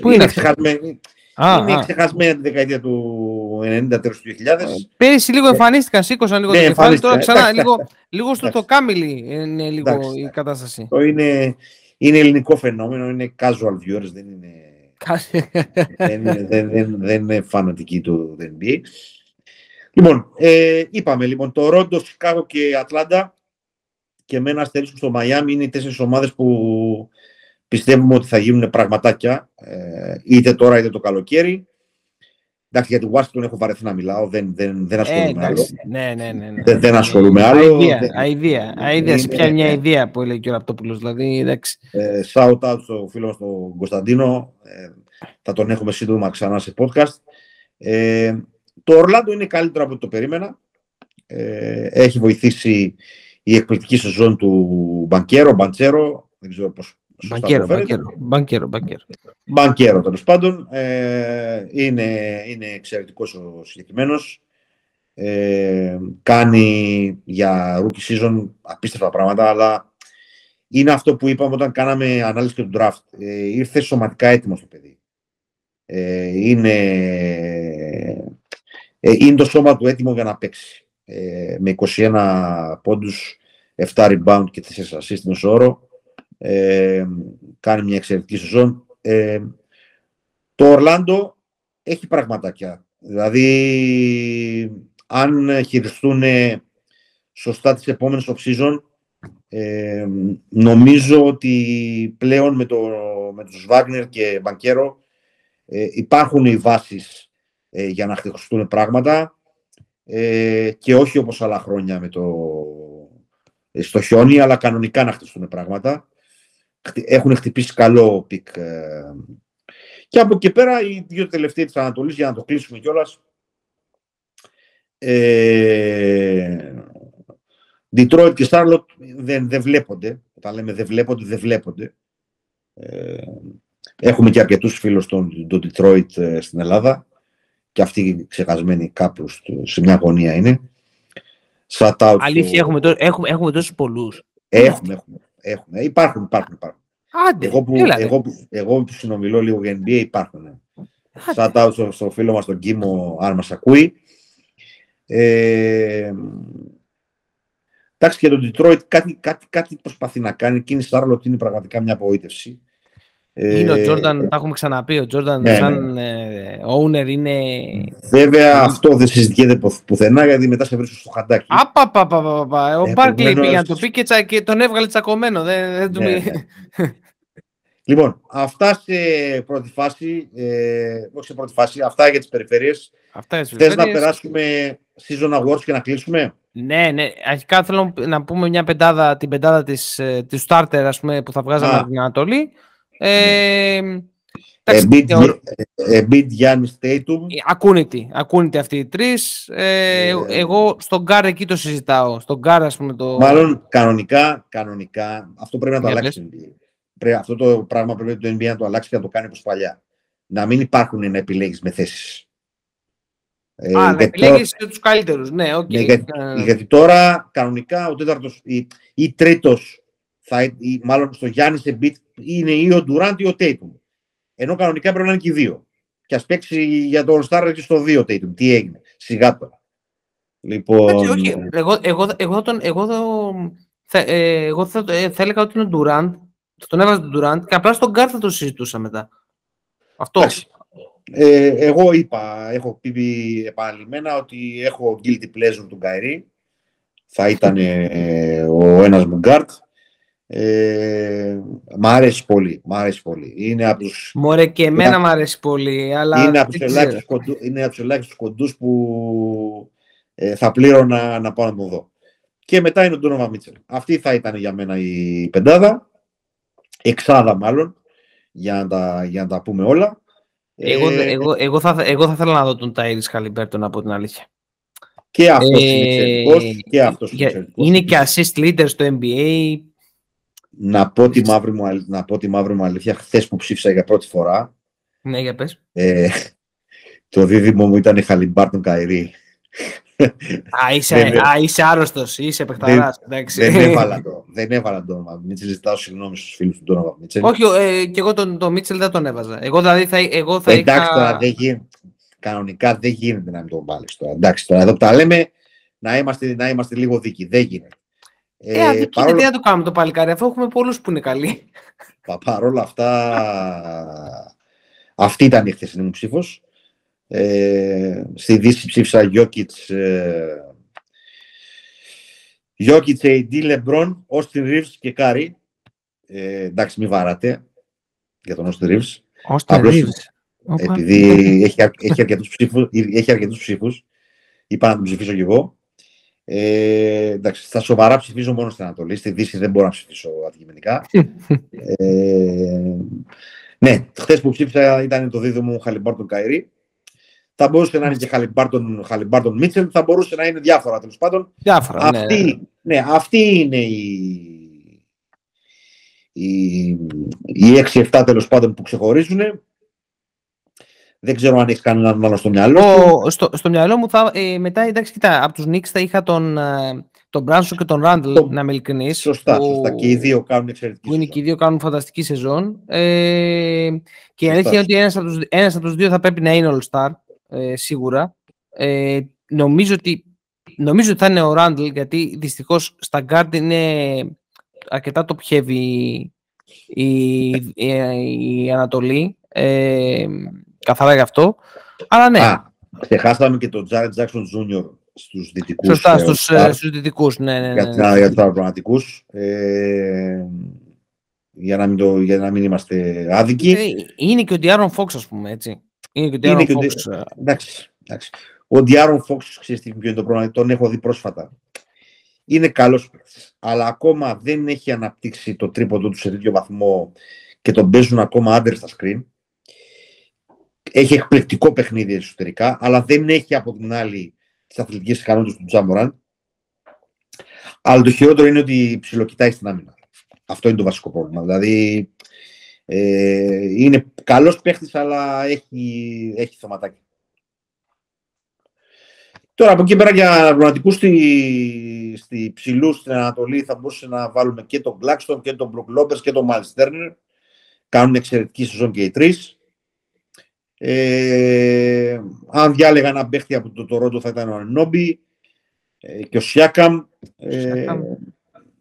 S2: Πού είναι, ξεχασμένοι. Α, είναι α. ξεχασμένη τη δεκαετία του 90 τέλος του 2000.
S1: Πέρυσι λίγο εμφανίστηκαν, σήκωσαν λίγο ναι, το κεφάλι, τώρα ξανά λίγο, λίγο στο το κάμιλι είναι λίγο Εντάξει, η κατάσταση.
S2: Το είναι, είναι ελληνικό φαινόμενο, είναι casual viewers, δεν είναι, δεν, είναι, δεν, δεν, δεν είναι φανατικοί του NBA. Λοιπόν, ε, είπαμε λοιπόν Τορόντο, Σικάγο και Ατλάντα και με ένα αστερίσκο στο Μαϊάμι είναι οι τέσσερις ομάδες που πιστεύουμε ότι θα γίνουν πραγματάκια ε, είτε τώρα είτε το καλοκαίρι. Εντάξει, για τη Washington έχω βαρεθεί να μιλάω, δεν, δεν, δεν ασχολούμαι ε, άλλο.
S1: Ναι, ναι, ναι, ναι.
S2: Δεν, δεν ασχολούμαι άλλο.
S1: Αιδία, αιδία, σε πιάνει μια ιδέα που έλεγε και ο Ραπτόπουλος, δηλαδή, εντάξει.
S2: Ε, shout out στο φίλο μας τον Κωνσταντίνο, ε, θα τον έχουμε σύντομα ξανά σε podcast. Ε, το Ορλάντο είναι καλύτερο από ό,τι το περίμενα. Ε, έχει βοηθήσει η εκπληκτική σεζόν του Μπανκέρο, Μπαντσέρο, δεν ξέρω πώς
S1: Μπανκέρο, μπανκέρο, μπανκέρο, μπανκέρο.
S2: Μπανκέρο, τέλος πάντων. Ε, είναι, είναι εξαιρετικός ο συγκεκριμένος. Ε, κάνει για rookie season απίστευτα πράγματα, αλλά είναι αυτό που είπαμε όταν κάναμε ανάλυση του draft. Ε, ήρθε σωματικά έτοιμος το παιδί. Ε, είναι ε, είναι το σώμα του έτοιμο για να παίξει. Ε, με 21 πόντους, 7 rebound και 4 assist μέσω όρο. Ε, κάνει μια εξαιρετική σεζόν. Ε, το Ορλάντο έχει πραγματάκια. Δηλαδή, αν χειριστούν σωστά τις επόμενες off-season, ε, νομίζω ότι πλέον με, το, με τους Βάγνερ και Μπανκέρο ε, υπάρχουν οι βάσεις ε, για να χτιστούν πράγματα ε, και όχι όπως άλλα χρόνια με το, ε, στο χιόνι, αλλά κανονικά να χτιστούν πράγματα. Έχουν χτυπήσει καλό pick. και από εκεί πέρα οι δύο τελευταίοι της Ανατολής, για να το κλείσουμε κιόλας, ε, Detroit και Charlotte δεν, δεν βλέπονται. Όταν λέμε δεν βλέπονται, δεν βλέπονται. έχουμε και αρκετούς φίλους των, των Detroit στην Ελλάδα και αυτοί ξεχασμένοι κάπου σε μια γωνία είναι. Shout out
S1: Αλήθεια, έχουμε, έχουμε, έχουμε τόσους πολλούς.
S2: Έχουμε, έχουμε, έχουμε. Υπάρχουν, υπάρχουν, υπάρχουν.
S1: Άντε,
S2: Εγώ που,
S1: έλα, ρε.
S2: εγώ, που- εγώ που συνομιλώ λίγο για NBA υπάρχουν. ναι. Shout out στο, στο φίλο μας τον Κίμο, αν μας ακούει. Ε, εντάξει, και το Detroit κάτι, κάτι, κάτι προσπαθεί να κάνει. Εκείνη η Charlotte είναι πραγματικά μια απογοήτευση.
S1: Είναι ο
S2: Ε,
S1: Τζόρνταν, τα έχουμε ξαναπεί, ο Τζόρνταν
S2: ναι,
S1: σαν ε, owner είναι...
S2: Βέβαια, αυτό δεν συζητιέται που- πουθενά, γιατί μετά σε βρίσκω στο χαντάκι.
S1: Απαπαπαπαπα, ο
S2: Ε,
S1: Μπάρκλεϊ
S2: επομένως-
S1: πήγε να το πει και, τσα- και τον έβγαλε τσακωμένο. Δεν, δεν του
S2: Ναι,
S1: μι-
S2: ναι. Λοιπόν, αυτά σε πρώτη φάση, ε, όχι σε πρώτη φάση, αυτά για τις περιφέρειες.
S1: Αυτά είναι
S2: Θες να περάσουμε season awards και να κλείσουμε;
S1: Ναι, ναι. Αρχικά θέλω να πούμε μια πεντάδα, την πεντάδα της, ε, της starter ας πούμε, που θα βγάζαμε
S2: Α.
S1: από την Ανατολή. Ε, εντάξει,
S2: Embiid,
S1: θεωρώ-
S2: Embiid, Giannis, Tatum.
S1: Ακούνητοι, ακούνητοι αυτοί οι τρεις. Ε,
S2: Ε,
S1: εγώ στον γκαρντ εκεί το συζητάω. Στον γκαρντ, ας πούμε, το...
S2: Μάλλον κανονικά, κανονικά, αυτό πρέπει να το
S1: Για
S2: αλλάξει. το NBA. Πρέπει, αυτό το πράγμα πρέπει το NBA να το αλλάξει και να το κάνει όπως παλιά. Να μην υπάρχουν να επιλέγεις με θέσεις. Ε,
S1: Α, να
S2: γιατί
S1: επιλέγεις και τους καλύτερους. Ναι, οκ.
S2: Ναι, γιατί,
S1: Ε,
S2: γιατί τώρα κανονικά ο τέταρτος ή, ή τρίτος, θα, ή, μάλλον στο Γιάννης Embiid είναι ή ο Durant ή ο Tatum. Ενώ κανονικά πρέπει να είναι και οι δύο. Και ας παίξει για το All-Star και στο 2 Tatum. Τι έγινε. Σιγά τώρα. Λοιπόν,
S1: Εντάξει, όχι. Εγώ, εγώ, εγώ, τον, εγώ, το- θα, ε, εγώ θα, ε, θα έλεγα ότι είναι ο Durant. Θα τον έβαζα τον Durant και απλά στον Γκάρ θα το συζητούσα μετά. Αυτό.
S2: εντάξει. Ε, εγώ είπα, έχω πει επαναλημμένα ότι έχω guilty pleasure του Γκαϊρή. Θα ήταν ε, ο ένας μου γκαρντ. Ε, μ' αρέσει πολύ, μ' αρέσει πολύ. Είναι από τους
S1: Μωρέ και εμένα
S2: Είναι-
S1: μου αρέσει πολύ, αλλά
S2: είναι από τους
S1: δεν ξέρω.
S2: ελάχιστους κοντού- είναι από τους ελάχιστους κοντούς που ε, θα πλήρωνα να πάω να τον δω. Και μετά είναι ο Ντόνοβαν Μίτσελ. Αυτή θα ήταν για μένα η πεντάδα. Εξάδα μάλλον, για να τα, για να τα πούμε όλα.
S1: Εγώ,
S2: Ε,
S1: εγώ, εγώ, θα, εγώ θα ήθελα να δω τον Τάιρις Χάλιμπερτον από την αλήθεια.
S2: Και αυτός
S1: Ε,
S2: είναι εξαιρετικός. Και αυτός είναι
S1: για-
S2: εξαιρετικός.
S1: είναι και assist leader στο NBA.
S2: Να πω τη μαύρη μου, αλ- να πω τη μαύρη μου αλήθεια, χθες που ψήφισα για πρώτη φορά,
S1: Ναι, για πες.
S2: ε, το δίδυμο μου ήταν η Χαλιμπάρτον Καϊρή.
S1: Α, είσαι,
S2: Δεν-
S1: α, είσαι άρρωστος, είσαι παιχταράς. εντάξει.
S2: δεν έβαλα το. Δεν έβαλα τον Donovan Mitchell. Ζητάω συγγνώμη στους φίλους του Donovan Mitchell.
S1: Όχι, ε, και εγώ τον, τον Μίτσελ δεν τον έβαζα. Εγώ δηλαδή θα, εγώ θα
S2: Εντάξει
S1: είχα...
S2: τώρα, δεν γίνεται. Κανονικά δεν γίνεται να μην τον βάλεις τώρα. Εντάξει τώρα, εδώ που τα λέμε, να είμαστε, να είμαστε λίγο δίκαιοι. Δεν γίνεται.
S1: Ε, ε αδικείται,
S2: παρόλο,
S1: τι να το κάνουμε το παλικάρι, αφού έχουμε πολλούς που είναι καλοί.
S2: πα- παρόλα αυτά, αυτή ήταν η χθεσινή μου ψήφος. Ε, στη Δύση ψήφισα Γιόκιτς, ε, Jokic, AD, LeBron, Austin Reeves και Κάρι. Ε, εντάξει, μην βαράτε για τον Austin Reeves.
S1: Austin
S2: Απλώς,
S1: Reeves. Οπα.
S2: επειδή έχει, αρ- έχει, αρκετούς ψήφους, έχει αρκετούς ψήφους, είπα να τον ψηφίσω κι εγώ. Ε, εντάξει, στα σοβαρά ψηφίζω μόνο στην Ανατολή. Στη Δύση δεν μπορώ να ψηφίσω αντικειμενικά. ε, ναι, χθες που ψήφισα ήταν το δίδυμο μου Χαλιμπάρτον Καϊρή. Θα μπορούσε να είναι και Χαλιμπάρτον, Χαλιμπάρτον Μίτσελ, θα μπορούσε να είναι διάφορα τέλος πάντων.
S1: Διάφορα, ναι.
S2: Αυτή, ναι, αυτή είναι η, οι, οι 6-7 τέλος πάντων που ξεχωρίζουν. Δεν ξέρω αν έχεις κανέναν άλλο στο μυαλό. σου.
S1: Ο, στο, στο μυαλό μου θα, ε, μετά, εντάξει, κοίτα, από τους Knicks θα είχα τον, ε, τον Branson και τον Randall,
S2: Το-
S1: να είμαι ειλικρινής.
S2: Σωστά,
S1: που-
S2: σωστά. Και οι δύο κάνουν εξαιρετική
S1: που είναι
S2: σεζόν.
S1: και οι δύο κάνουν φανταστική σεζόν. Ε, και η
S2: Σωστά.
S1: αλήθεια είναι ότι ένας από, τους, ένας από τους δύο θα πρέπει να είναι All-Star, ε, σίγουρα. Ε, νομίζω, ότι, νομίζω ότι θα είναι ο Randall, γιατί δυστυχώς στα guard είναι αρκετά top heavy η, η, η Ανατολή. Ε, καθαρά γι' αυτό. Αλλά ναι,
S2: Α, ξεχάσαμε και τον Jared Jackson Jr. στους δυτικούς.
S1: σωστά,
S2: ε,
S1: στους,
S2: All-Star,
S1: ε, στους δυτικούς. Ναι, ναι, ναι,
S2: για,
S1: ναι.
S2: την- για τους πραγματικούς. Ε, για, να μην το, για να μην είμαστε άδικοι.
S1: Ε, Είναι και ο Diaron Fox, ας πούμε, έτσι. Είναι και ο
S2: Είναι
S1: Diaron
S2: και ο
S1: Fox. ε,
S2: Εντάξει, εντάξει. Ο Diaron Fox, ξέρεις τι ποιο είναι το πρόβλημα, τον έχω δει πρόσφατα. Είναι καλός παίκτης, αλλά ακόμα δεν έχει αναπτύξει το τρίποντο του σε τέτοιο βαθμό και τον παίζουν ακόμα άντερ στα screen. Έχει εκπληκτικό παιχνίδι εσωτερικά, αλλά δεν έχει από την άλλη τις αθλητικές ικανότητες του Τζάμοραν. Αλλά το χειρότερο είναι ότι ψιλοκοιτάει στην άμυνα. Αυτό είναι το βασικό πρόβλημα. Δηλαδή ε, είναι καλός παίχτης, αλλά έχει, έχει θεματάκι. Τώρα από εκεί πέρα για πραγματικού στη, στη ψηλού στην Ανατολή θα μπορούσε να βάλουμε και τον Blackstone και τον Brook Lopez και τον Miles Turner. Κάνουν εξαιρετική σεζόν και οι τρεις. Ε, αν διάλεγα ένα παίχτη από το Toronto θα ήταν ο Νόμπι ε, και ο Σιάκαμ. Ε,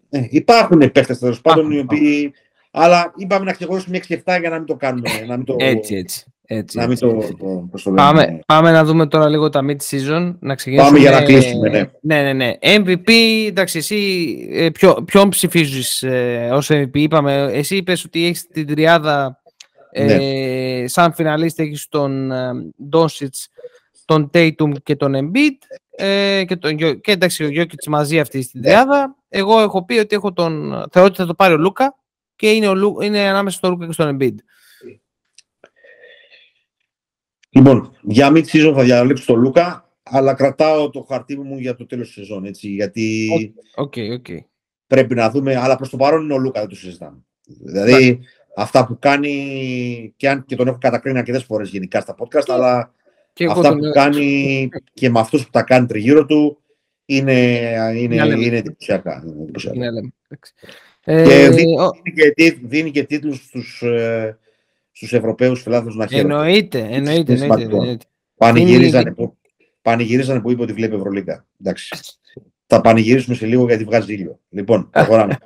S2: ε, υπάρχουν παίχτες τέλος πάντων οι οποίοι. Αλλά είπαμε να ξεχωρίσουμε 6-7 για να μην το κάνουμε. Να μην το,
S1: έτσι, έτσι. Έτσι,
S2: να μην
S1: έτσι,
S2: το,
S1: έτσι.
S2: το, το
S1: Πάμε, πάμε να δούμε τώρα λίγο τα mid-season. Να ξεκινήσουμε.
S2: Πάμε για να κλείσουμε, ναι.
S1: Ναι, ναι, ναι. MVP, εντάξει, εσύ ε, ποιο, ποιον ψηφίζεις ε, ως MVP. Είπαμε, εσύ είπες ότι έχεις την τριάδα ε,
S2: Ναι.
S1: σαν φιναλίστη έχεις τον ε, Doncic, τον Tatum και τον Embiid ε, και, τον, Gio- και εντάξει ο Jokic μαζί αυτή στην
S2: Ναι.
S1: τριάδα. Εγώ έχω πει ότι έχω τον, θεωρώ ότι θα το πάρει ο Λούκα και είναι, ο, Λου- είναι ανάμεσα στο Λούκα και στον Embiid.
S2: Λοιπόν, για mid-season θα διαλέξω τον Λούκα, αλλά κρατάω το χαρτί μου για το τέλος της σεζόν. Έτσι, γιατί
S1: Ok, ok.
S2: πρέπει να δούμε, αλλά προς το παρόν είναι ο Λούκα, δεν το συζητάμε. Δηλαδή, αυτά που κάνει, και, αν, και τον έχω κατακρίνει αρκετές φορές γενικά στα podcast, αλλά
S1: Και εγώ
S2: αυτά
S1: τον-
S2: που κάνει και με αυτούς που τα κάνει τριγύρω του είναι, είναι,
S1: Να λέμε.
S2: είναι εντυπωσιακά. είναι εντυπωσιακά.
S1: Ναι, λέμε. Εντάξει.
S2: Και
S1: Ε,
S2: δίνει,
S1: ο-
S2: δίνει και, τίτ- δίνει και τίτλους στους, ε, στους Ευρωπαίους φιλάθλους να χαίρονται.
S1: Εννοείται, εννοείται,
S2: Είναι
S1: εννοείται,
S2: σημαντικό.
S1: εννοείται.
S2: Πανηγυρίζανε,
S1: Είναι-
S2: που, πανηγυρίζανε που είπε ότι βλέπει Ευρωλίγκα. Εντάξει. Θα πανηγυρίσουμε σε λίγο γιατί βγάζει ήλιο. Λοιπόν, προχωράμε.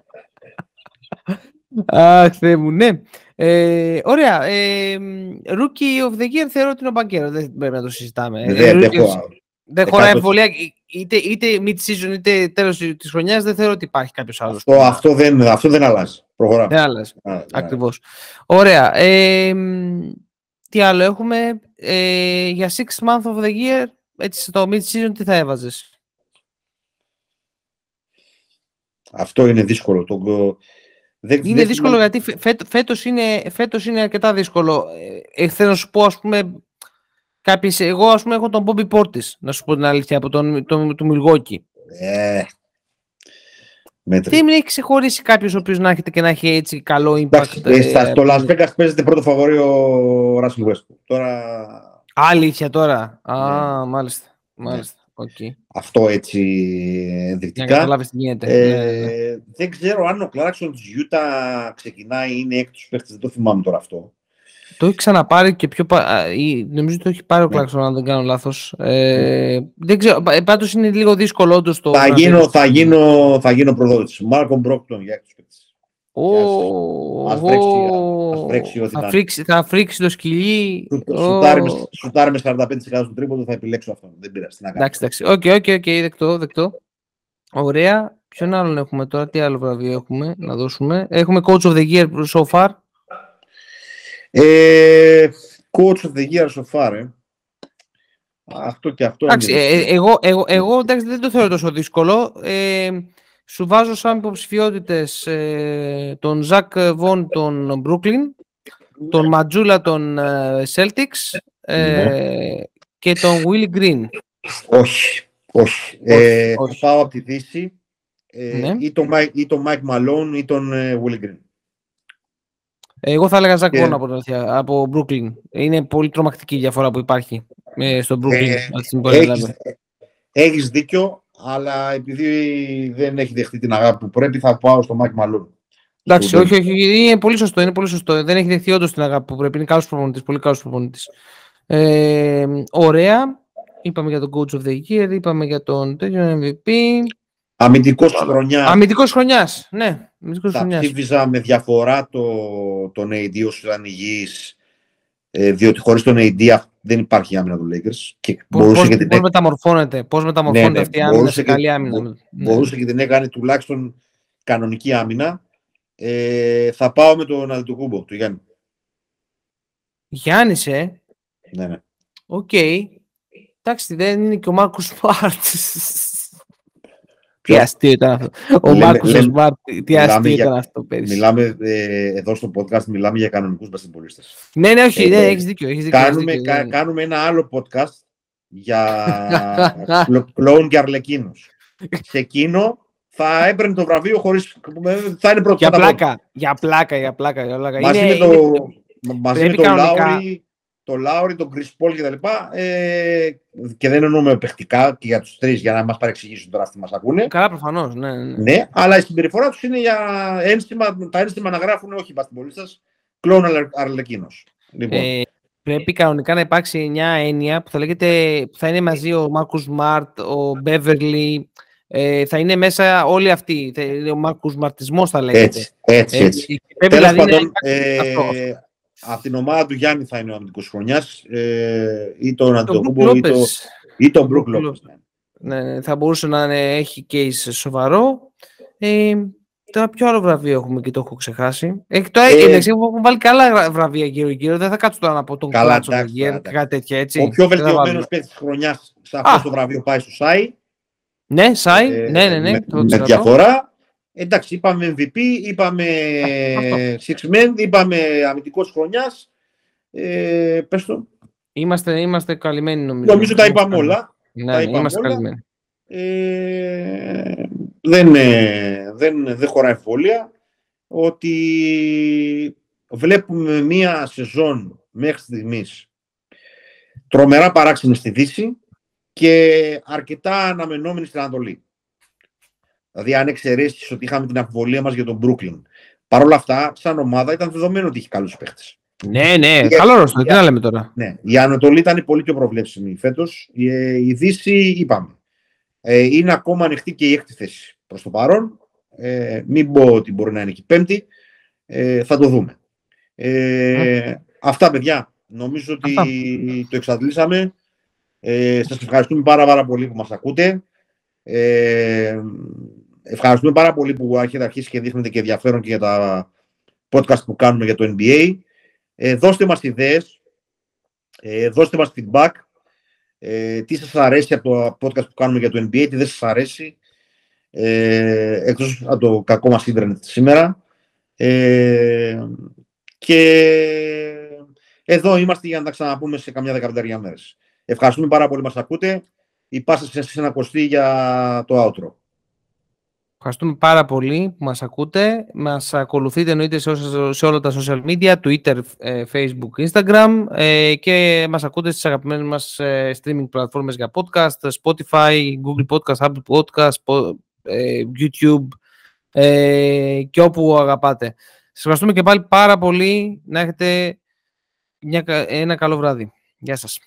S1: Αχ, Θεέ μου, ναι. Ε, ωραία. Ε, rookie of the year θεωρώ ότι είναι ο Μπαγκέρο. Δεν πρέπει να το συζητάμε. Ε,
S2: δεν,
S1: rookie
S2: δεν
S1: of-
S2: έχω-
S1: δεν χωράει
S2: εκατό-
S1: εμβολία. Είτε, είτε mid-season είτε τέλος της χρονιάς δεν θεωρώ ότι υπάρχει κάποιος άλλος.
S2: αυτό, αυτό, δεν, αυτό δεν αλλάζει. Προχωράμε.
S1: Δεν άλλαζε.
S2: Α, ναι.
S1: Ακριβώς. Ωραία. Ε, μ, τι άλλο έχουμε; Ε, για six month of the year, έτσι στο mid-season τι θα έβαζες;
S2: Αυτό είναι δύσκολο. Το, δεν,
S1: Είναι
S2: δεν
S1: δύσκολο
S2: θυμάμαι-
S1: γιατί φε- φέτο- φέτος, είναι, φέτος είναι αρκετά δύσκολο. Ε, ε, θέλω να σου πω, ας πούμε, κάποιες, εγώ ας πούμε έχω τον Bobby Portis, να σου πω την αλήθεια, από τον, τον, του Milwaukee.
S2: Ε, μέτρη.
S1: Δεν έχει ξεχωρίσει κάποιος ο οποίος να έχετε και να έχει έτσι καλό impact.
S2: Εντάξει, ε, στα-
S1: ε,
S2: στο Las Vegas παίζεται πρώτο φαβορί ο Russell Westbrook. Τώρα
S1: Αλήθεια τώρα. Α,
S2: Ναι.
S1: μάλιστα. Μάλιστα. Οκ.
S2: αυτό έτσι
S1: Για να
S2: ενδεικτικά.
S1: καταλάβεις τι γίνεται. Ναι, ναι, ναι.
S2: Ε, δεν ξέρω αν ο Κλάρκσον της Utah ξεκινάει, είναι έκτος παίχτης, δεν το θυμάμαι τώρα αυτό.
S1: Το έχει ξαναπάρει και πιο. πα- α, ή- Νομίζω ότι το έχει πάρει ο
S2: Ναι.
S1: Κλάρκσον, αν δεν κάνω λάθος. Ε, δεν ξέρω. Πάντως είναι λίγο δύσκολο όντως το.
S2: θα,
S1: να
S2: γίνω,
S1: δεις.
S2: θα, γίνω, θα γίνω προδότης. Μάλκολμ Μπρόγκντον για έκτος παίχτης.
S1: Θα,
S2: να-
S1: φρίξει, θα φρίξει το σκυλί.
S2: Σου-
S1: Ω.
S2: Σουτάρει με- Σουτάρει με 45% στο τρίποντο, θα επιλέξω αυτό. Δεν πειράζει. τι να κάνω.
S1: Εντάξει, εντάξει. OK, OK, OK, δεκτό, δεκτό. Ωραία. Ποιον άλλον έχουμε τώρα, τι άλλο βραβείο έχουμε να δώσουμε. Έχουμε Coach of the Year so far.
S2: Ε, coach of the year so far, ε. Αυτό και αυτό
S1: Εντάξει,
S2: είναι
S1: ε, ε,
S2: δύσκολο.
S1: εγώ, εγώ, εγώ εντάξει, δεν το θεωρώ τόσο δύσκολο. Ε, σου βάζω σαν υποψηφιότητες ε, τον Ζακ Βον των Brooklyn, τον Ματζούλα των ε, Celtics ε, και τον Will Green.
S2: Όχι, όχι. Ε,
S1: όχι.
S2: Θα πάω από τη Δύση ε,
S1: Ναι.
S2: ή, τον Mike, ή τον Mike Malone ή τον ε, Willie Green.
S1: Εγώ θα έλεγα Ζακ
S2: Και-
S1: Βον από, την αλήθεια, από Brooklyn. Είναι πολύ τρομακτική η διαφορά που υπάρχει ε, στο Brooklyn.
S2: Ε,
S1: αυτή τη στιγμή που έλαβε.
S2: Έχεις, έχεις δίκιο, αλλά επειδή δεν έχει δεχτεί την αγάπη που πρέπει, θα πάω στο Mike Malone.
S1: Εντάξει,
S2: Στο
S1: όχι, όχι, είναι πολύ σωστό, είναι πολύ σωστό. Δεν έχει δεχθεί όντως την αγάπη που πρέπει. Είναι καλός προπονητής, πολύ καλός προπονητής. Ε, ωραία. Είπαμε για τον Coach of the Year, είπαμε για τον τέτοιο MVP.
S2: Αμυντικός της χρονιάς.
S1: Αμυντικός χρονιάς. Ναι, αμυντικός
S2: Θα
S1: χρονιάς.
S2: ψήφιζα με διαφορά το, τον AD όσο ήταν υγιής, ε, διότι χωρίς τον AD αυ- δεν υπάρχει άμυνα του Lakers και μπορούσε
S1: Πώ
S2: και την, έ-
S1: μεταμορφώνεται, πώς μεταμορφώνεται
S2: ναι,
S1: αυτή η άμυνα
S2: μπορούσε
S1: σε
S2: και-
S1: καλή άμυνα.
S2: μπο-
S1: Ναι.
S2: μπορούσε και την έκανε τουλάχιστον κανονική άμυνα. Ε, θα πάω με τον Αντετοκούνμπο, του Γιάννη.
S1: Γιάννης, ε.
S2: Ναι, ναι.
S1: Οκ. Εντάξει, δεν είναι και ο Μάρκος Σμαρτ. Τι
S2: Ποιο;
S1: αστείο ήταν αυτό. Ο
S2: Λέμε-
S1: Μάρκος
S2: λέμε-
S1: Σμαρτ, τι
S2: μιλάμε
S1: αστείο
S2: για-
S1: ήταν αυτό πέρυσι.
S2: Μιλάμε ε, εδώ στο podcast, μιλάμε για κανονικούς μπασκετμπολίστες.
S1: Ναι, ναι, όχι,
S2: Ε,
S1: ναι,
S2: ε,
S1: έχεις δίκιο. Έχεις δίκιο, έχεις
S2: Κάνουμε,
S1: δίκιο,
S2: κα-
S1: ναι.
S2: κάνουμε ένα άλλο podcast για κλο- κλόουν και αρλεκίνους. Σε εκείνο θα έπαιρνε το βραβείο χωρίς... Θα είναι πρώτο.
S1: Για
S2: θα τα πω.
S1: πλάκα, για πλάκα, για πλάκα. Για πλάκα.
S2: Μαζί
S1: Είναι-
S2: με το,
S1: είναι-
S2: μαζί με
S1: πρέπει
S2: τον
S1: κανονικά-
S2: Λάουρι, το Λάουρι, τον Chris Paul κτλ. Ε, και δεν εννοούμε παιχτικά και για τους τρεις για να μας παρεξηγήσουν τώρα αυτοί μας ακούνε.
S1: Καλά, προφανώς. Ναι, ναι.
S2: ναι, αλλά η συμπεριφορά τους είναι για ένστημα, τα ένστημα να γράφουν όχι σα, κλόν Αρλεκίνος. Λοιπόν. Ε,
S1: πρέπει κανονικά να υπάρξει μια έννοια που θα, λέγεται, που θα είναι μαζί ο Μάρκο Μαρτ, ο Μπέβερλι, ε, θα είναι μέσα όλοι αυτοί. Ο Μάρκο Μαρτισμό θα λέγεται.
S2: Έτσι, έτσι. έτσι. Ε, Τέλος δηλαδή πάντων, ε, από την ομάδα του Γιάννη θα είναι ο αμυντικός χρονιάς ε, ή τον Αντιτοκούμπο ή, το, ή τον Μπρουκ Λόπες.
S1: Ναι. ναι, θα μπορούσε να είναι, έχει case σοβαρό. Ε, τώρα ποιο άλλο βραβείο έχουμε και το έχω ξεχάσει. Έχει το ε, έχουν βάλει καλά βραβεία γύρω-γύρω. Δεν θα κάτσω τώρα να πω τον Κλάτσο κάτι τέτοια έτσι.
S2: Ο πιο βελτιωμένος παίκτης της χρονιάς σε αυτό το βραβείο πάει στο ΣΑΙ.
S1: Ναι, ΣΑΙ, ε, ναι, ναι, ναι. Με,
S2: με διαφορά. Εντάξει, είπαμε MVP, είπαμε Six Men, είπαμε αμυντικός χρονιάς. Ε, πες το.
S1: Είμαστε, είμαστε καλυμμένοι νομίζω.
S2: Νομίζω τα είπαμε όλα.
S1: Ναι, τα είπαμε είμαστε όλα. καλυμμένοι.
S2: Ε, δεν, δεν, δεν χωράει εμφόλια ότι βλέπουμε μία σεζόν μέχρι στιγμής τρομερά παράξενη στη Δύση και αρκετά αναμενόμενη στην Ανατολή. Δηλαδή, αν εξαιρέσεις ότι είχαμε την αμφιβολία μας για τον Brooklyn. Παρ' όλα αυτά, σαν ομάδα ήταν δεδομένο ότι είχε καλούς παίχτες.
S1: Ναι, ναι, η, καλό ρόστο, τι να λέμε τώρα.
S2: Ναι, η Ανατολή ήταν πολύ πιο προβλέψιμη φέτος. Η, η Δύση, είπαμε. Ε, είναι ακόμα ανοιχτή και η έκτη θέση προς το παρόν. Ε, μην πω ότι μπορεί να είναι και η πέμπτη. Ε, θα το δούμε. Ε, αυτά, παιδιά. Νομίζω ότι το εξαντλήσαμε. Ε, σας ευχαριστούμε πάρα, πάρα πολύ που μας ακούτε. Ε, Ευχαριστούμε πάρα πολύ που έχετε αρχίσει και δείχνετε και ενδιαφέρον και για τα podcast που κάνουμε για το NBA. Ε, δώστε μας ιδέες, ε, δώστε μας feedback, ε, τι σας αρέσει από το podcast που κάνουμε για το NBA, τι δεν σας αρέσει, ε, εκτός από το κακό μας ίντερνετ σήμερα. Ε, και εδώ είμαστε για να τα ξαναπούμε σε καμιά δεκαπενταριά μέρες. Ευχαριστούμε πάρα πολύ που μας ακούτε. Η πάσα σας είναι ακοστή για το outro.
S1: Ευχαριστούμε πάρα πολύ που μας ακούτε. Μας ακολουθείτε εννοείται σε, σε όλα τα social media, Twitter, ε, Facebook, Instagram ε, και μας ακούτε στις αγαπημένες μας ε, streaming πλατφόρμες για podcast, Spotify, Google Podcast, Apple Podcast, YouTube και όπου αγαπάτε. Σας ευχαριστούμε και πάλι πάρα πολύ. Να έχετε μια, ένα καλό βράδυ. Γεια σας.